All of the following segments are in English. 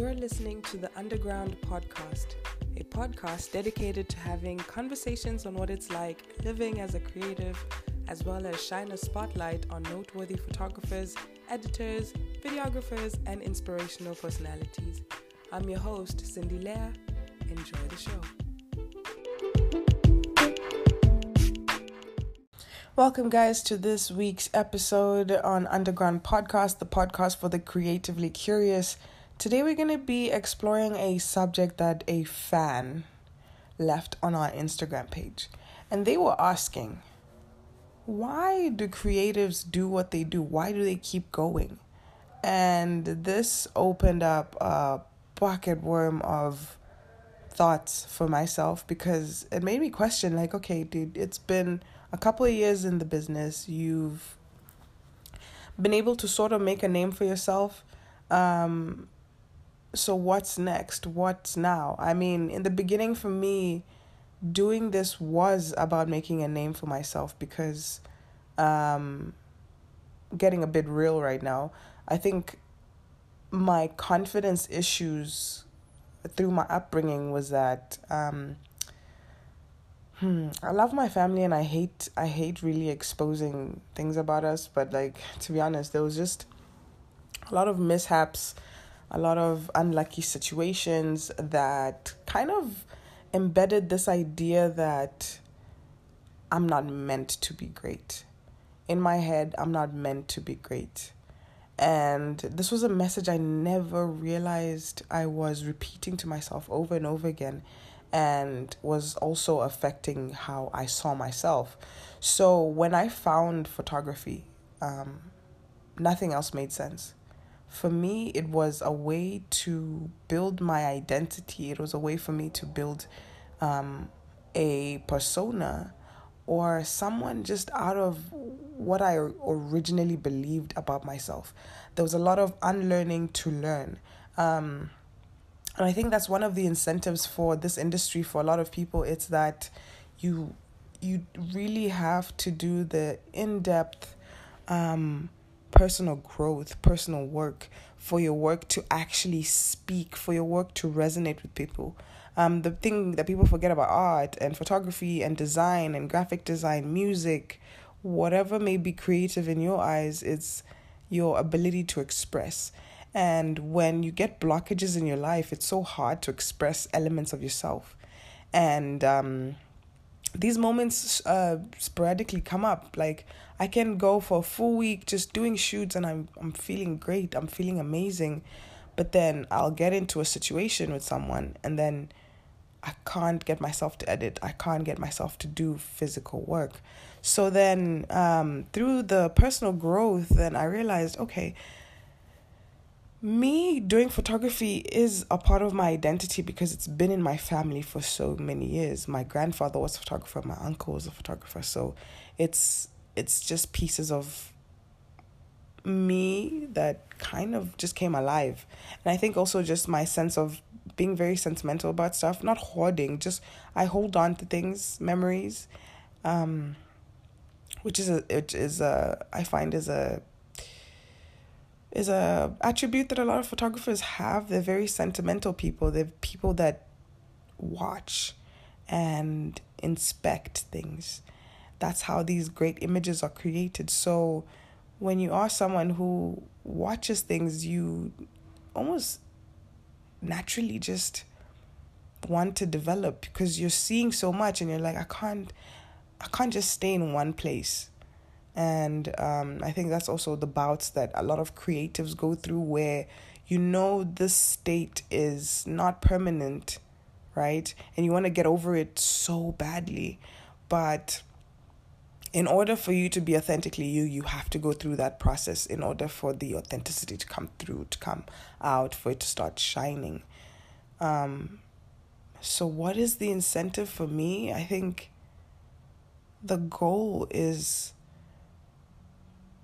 You're listening to the Underground Podcast, a podcast dedicated to having conversations on what it's like living as a creative, as well as shine a spotlight on noteworthy photographers, editors, videographers, and inspirational personalities. I'm your host, Cindy Leah. Enjoy the show. Welcome, guys, to this week's episode on Underground Podcast, the podcast for the creatively curious. Today, we're going to be exploring a subject that a fan left on our Instagram page. And they were asking, why do creatives do what they do? Why do they keep going? And this opened up a bucket worm of thoughts for myself because it made me question like, okay, dude, it's been a couple of years in the business, you've been able to sort of make a name for yourself. Um, so what's next? What's now? I mean, in the beginning for me, doing this was about making a name for myself because um getting a bit real right now. I think my confidence issues through my upbringing was that um Hmm. I love my family and I hate I hate really exposing things about us, but like to be honest, there was just a lot of mishaps, a lot of unlucky situations that kind of embedded this idea that I'm not meant to be great. In my head, I'm not meant to be great. And this was a message I never realized I was repeating to myself over and over again and was also affecting how I saw myself. So when I found photography, um, nothing else made sense. For me, it was a way to build my identity. It was a way for me to build um, a persona or someone just out of what I originally believed about myself. There was a lot of unlearning to learn. Um, and I think that's one of the incentives for this industry for a lot of people. It's that you you really have to do the in-depth um, personal growth, personal work for your work to actually speak, for your work to resonate with people. Um, the thing that people forget about art and photography and design and graphic design, music, whatever may be creative in your eyes, it's your ability to express. And when you get blockages in your life, it's so hard to express elements of yourself. And um, these moments uh, sporadically come up. Like I can go for a full week just doing shoots and I'm I'm feeling great. I'm feeling amazing. But then I'll get into a situation with someone and then I can't get myself to edit. I can't get myself to do physical work. So then um, through the personal growth, then I realized, okay, me doing photography is a part of my identity because it's been in my family for so many years. My grandfather was a photographer, my uncle was a photographer, so it's it's just pieces of me that kind of just came alive. And I think also just my sense of being very sentimental about stuff, not hoarding, just I hold on to things, memories, um, which is a which is a I find is a is a attribute that a lot of photographers have. They're very sentimental people. They're people that watch and inspect things. That's how these great images are created. So when you are someone who watches things, you almost naturally just want to develop because you're seeing so much and you're like I can't I can't just stay in one place and um, I think that's also the bouts that a lot of creatives go through where you know this state is not permanent, right? And you want to get over it so badly. But in order for you to be authentically you, you have to go through that process in order for the authenticity to come through, to come out, for it to start shining. Um, so, what is the incentive for me? I think the goal is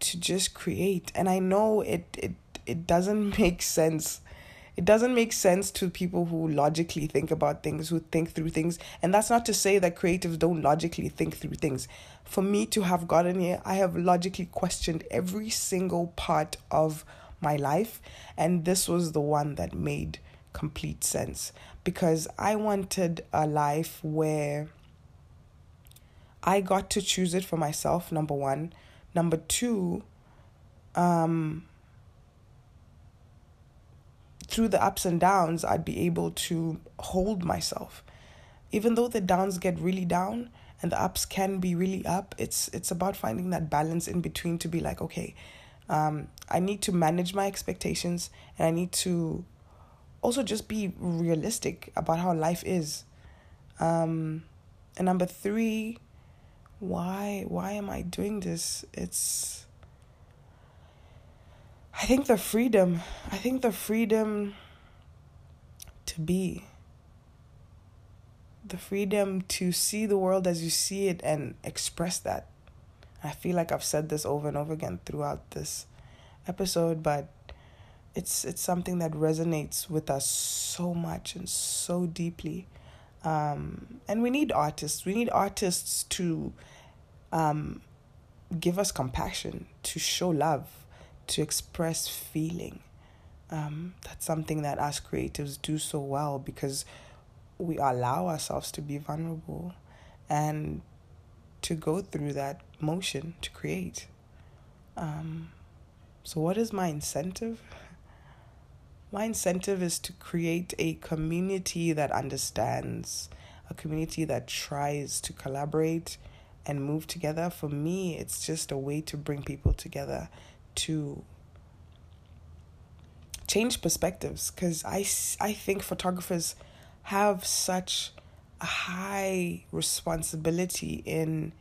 to just create and i know it it it doesn't make sense it doesn't make sense to people who logically think about things who think through things and that's not to say that creatives don't logically think through things for me to have gotten here i have logically questioned every single part of my life. And this was the one that made complete sense because I wanted a life where I got to choose it for myself, number one. Number two, um, through the ups and downs, I'd be able to hold myself. Even though the downs get really down and the ups can be really up, it's it's about finding that balance in between to be like, okay, um, I need to manage my expectations and I need to also just be realistic about how life is. Um, and number three, why why am I doing this? It's I think the freedom, I think the freedom to be, the freedom to see the world as you see it and express that. I feel like I've said this over and over again throughout this episode, but it's it's something that resonates with us so much and so deeply. Um, and we need artists. We need artists to um, give us compassion, to show love, to express feeling. Um, that's something that us creatives do so well because we allow ourselves to be vulnerable and to go through that motion to create. Um, so, what is my incentive? My incentive is to create a community that understands, a community that tries to collaborate and move together. For me, it's just a way to bring people together to change perspectives because I, I think photographers have such a high responsibility in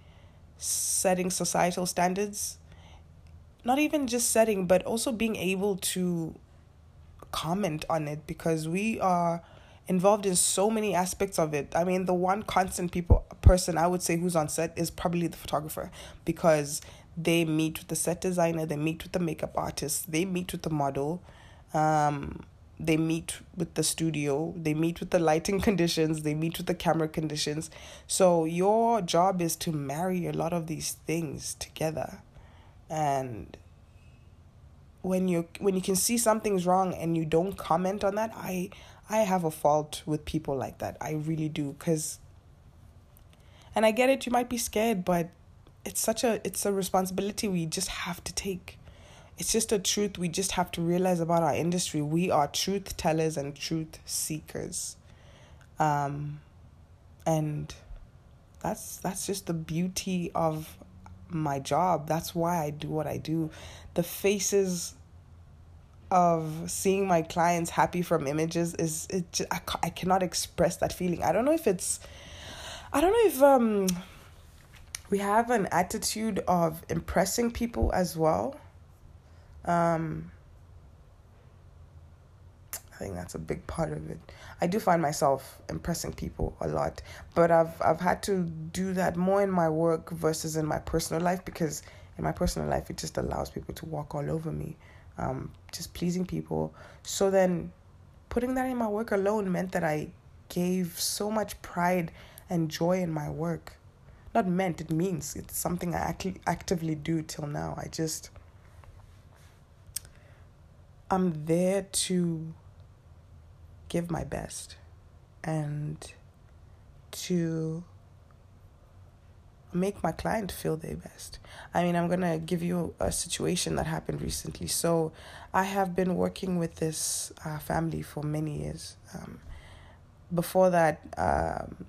setting societal standards not even just setting but also being able to comment on it because we are involved in so many aspects of it. I mean, the one constant people person I would say who's on set is probably the photographer because they meet with the set designer, they meet with the makeup artist, they meet with the model, um, they meet with the studio, they meet with the lighting conditions, they meet with the camera conditions. So your job is to marry a lot of these things together. And when you when you can see something's wrong and you don't comment on that, I I have a fault with people like that. I really do cuz and I get it you might be scared, but it's such a it's a responsibility we just have to take. It's just a truth we just have to realize about our industry. We are truth tellers and truth seekers. Um and that's that's just the beauty of my job. That's why I do what I do. The faces of seeing my clients happy from images is it I, I cannot express that feeling. I don't know if it's I don't know if um we have an attitude of impressing people as well. Um I think that's a big part of it. I do find myself impressing people a lot, but I've I've had to do that more in my work versus in my personal life because in my personal life it just allows people to walk all over me, um, just pleasing people. So then, putting that in my work alone meant that I gave so much pride and joy in my work. Not meant, it means it's something I act- actively do till now. I just I'm there to give my best and to make my client feel their best. I mean, I'm going to give you a situation that happened recently. So, I have been working with this uh, family for many years. Um, before that, um,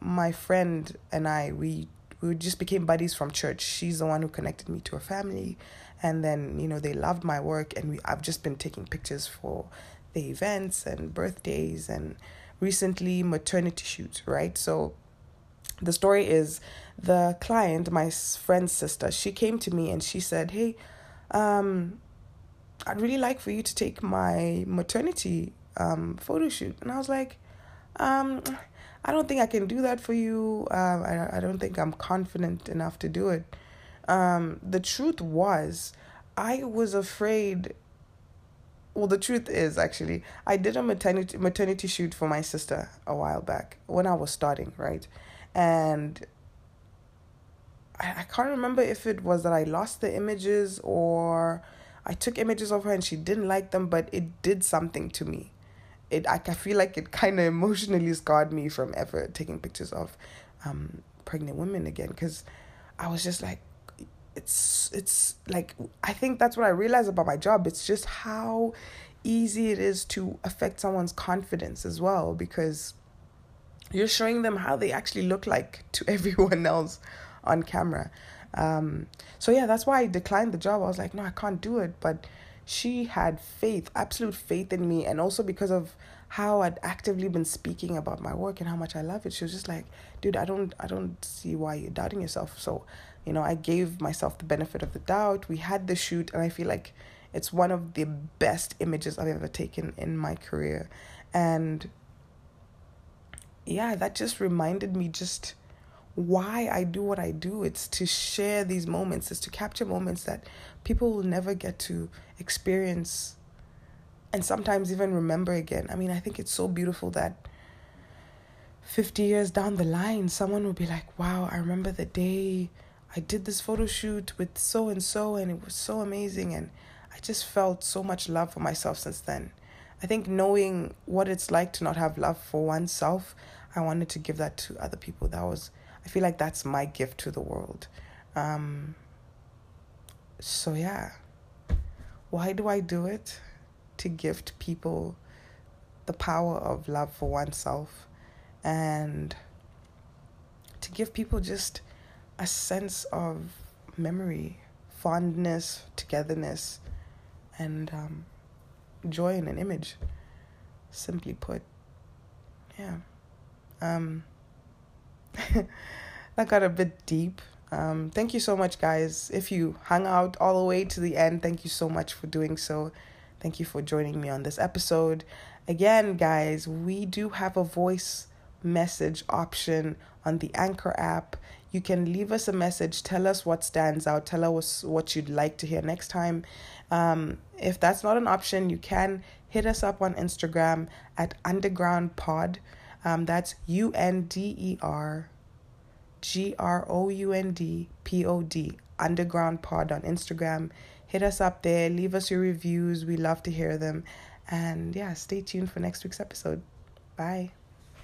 my friend and I, we we just became buddies from church. She's the one who connected me to her family, and then you know they loved my work, and we I've just been taking pictures for the events and birthdays and recently maternity shoots, right? So the story is the client, my friend's sister, she came to me and she said, Hey, um, I'd really like for you to take my maternity um, photo shoot. And I was like, um, I don't think I can do that for you. Um, I, I don't think I'm confident enough to do it. Um, the truth was, I was afraid well the truth is actually i did a maternity maternity shoot for my sister a while back when i was starting right and I, I can't remember if it was that i lost the images or I took images of her and she didn't like them, but it did something to me. It I, I feel like it kind of emotionally scarred me from ever taking pictures of um, pregnant women again because I was just like, it's it's like I think that's what I realized about my job. It's just how easy it is to affect someone's confidence as well because you're showing them how they actually look like to everyone else on camera. Um, so yeah, that's why I declined the job. I was like, no, I can't do it. But she had faith, absolute faith in me, and also because of how I'd actively been speaking about my work and how much I love it. She was just like, dude, I don't I don't see why you're doubting yourself. So, you know, I gave myself the benefit of the doubt. We had the shoot and I feel like it's one of the best images I've ever taken in my career. And yeah, that just reminded me just why I do what I do. It's to share these moments, it's to capture moments that people will never get to experience and sometimes even remember again. I mean, I think it's so beautiful that 50 years down the line, someone will be like, wow, I remember the day I did this photo shoot with so and so, and it was so amazing. And I just felt so much love for myself since then. I think knowing what it's like to not have love for oneself, I wanted to give that to other people. That was, I feel like that's my gift to the world. Um, so, yeah. Why do I do it? To gift people the power of love for oneself and to give people just a sense of memory, fondness, togetherness, and um, joy in an image. Simply put, yeah. Um, that got a bit deep. Um, thank you so much, guys. If you hung out all the way to the end, thank you so much for doing so. Thank you for joining me on this episode. Again, guys, we do have a voice message option on the Anchor app. You can leave us a message, tell us what stands out, tell us what you'd like to hear next time. Um, if that's not an option, you can hit us up on Instagram at Underground Pod. Um, that's U N D E R G R O U N D P O D, Underground Pod on Instagram. Hit us up there, leave us your reviews. We love to hear them. And yeah, stay tuned for next week's episode. Bye.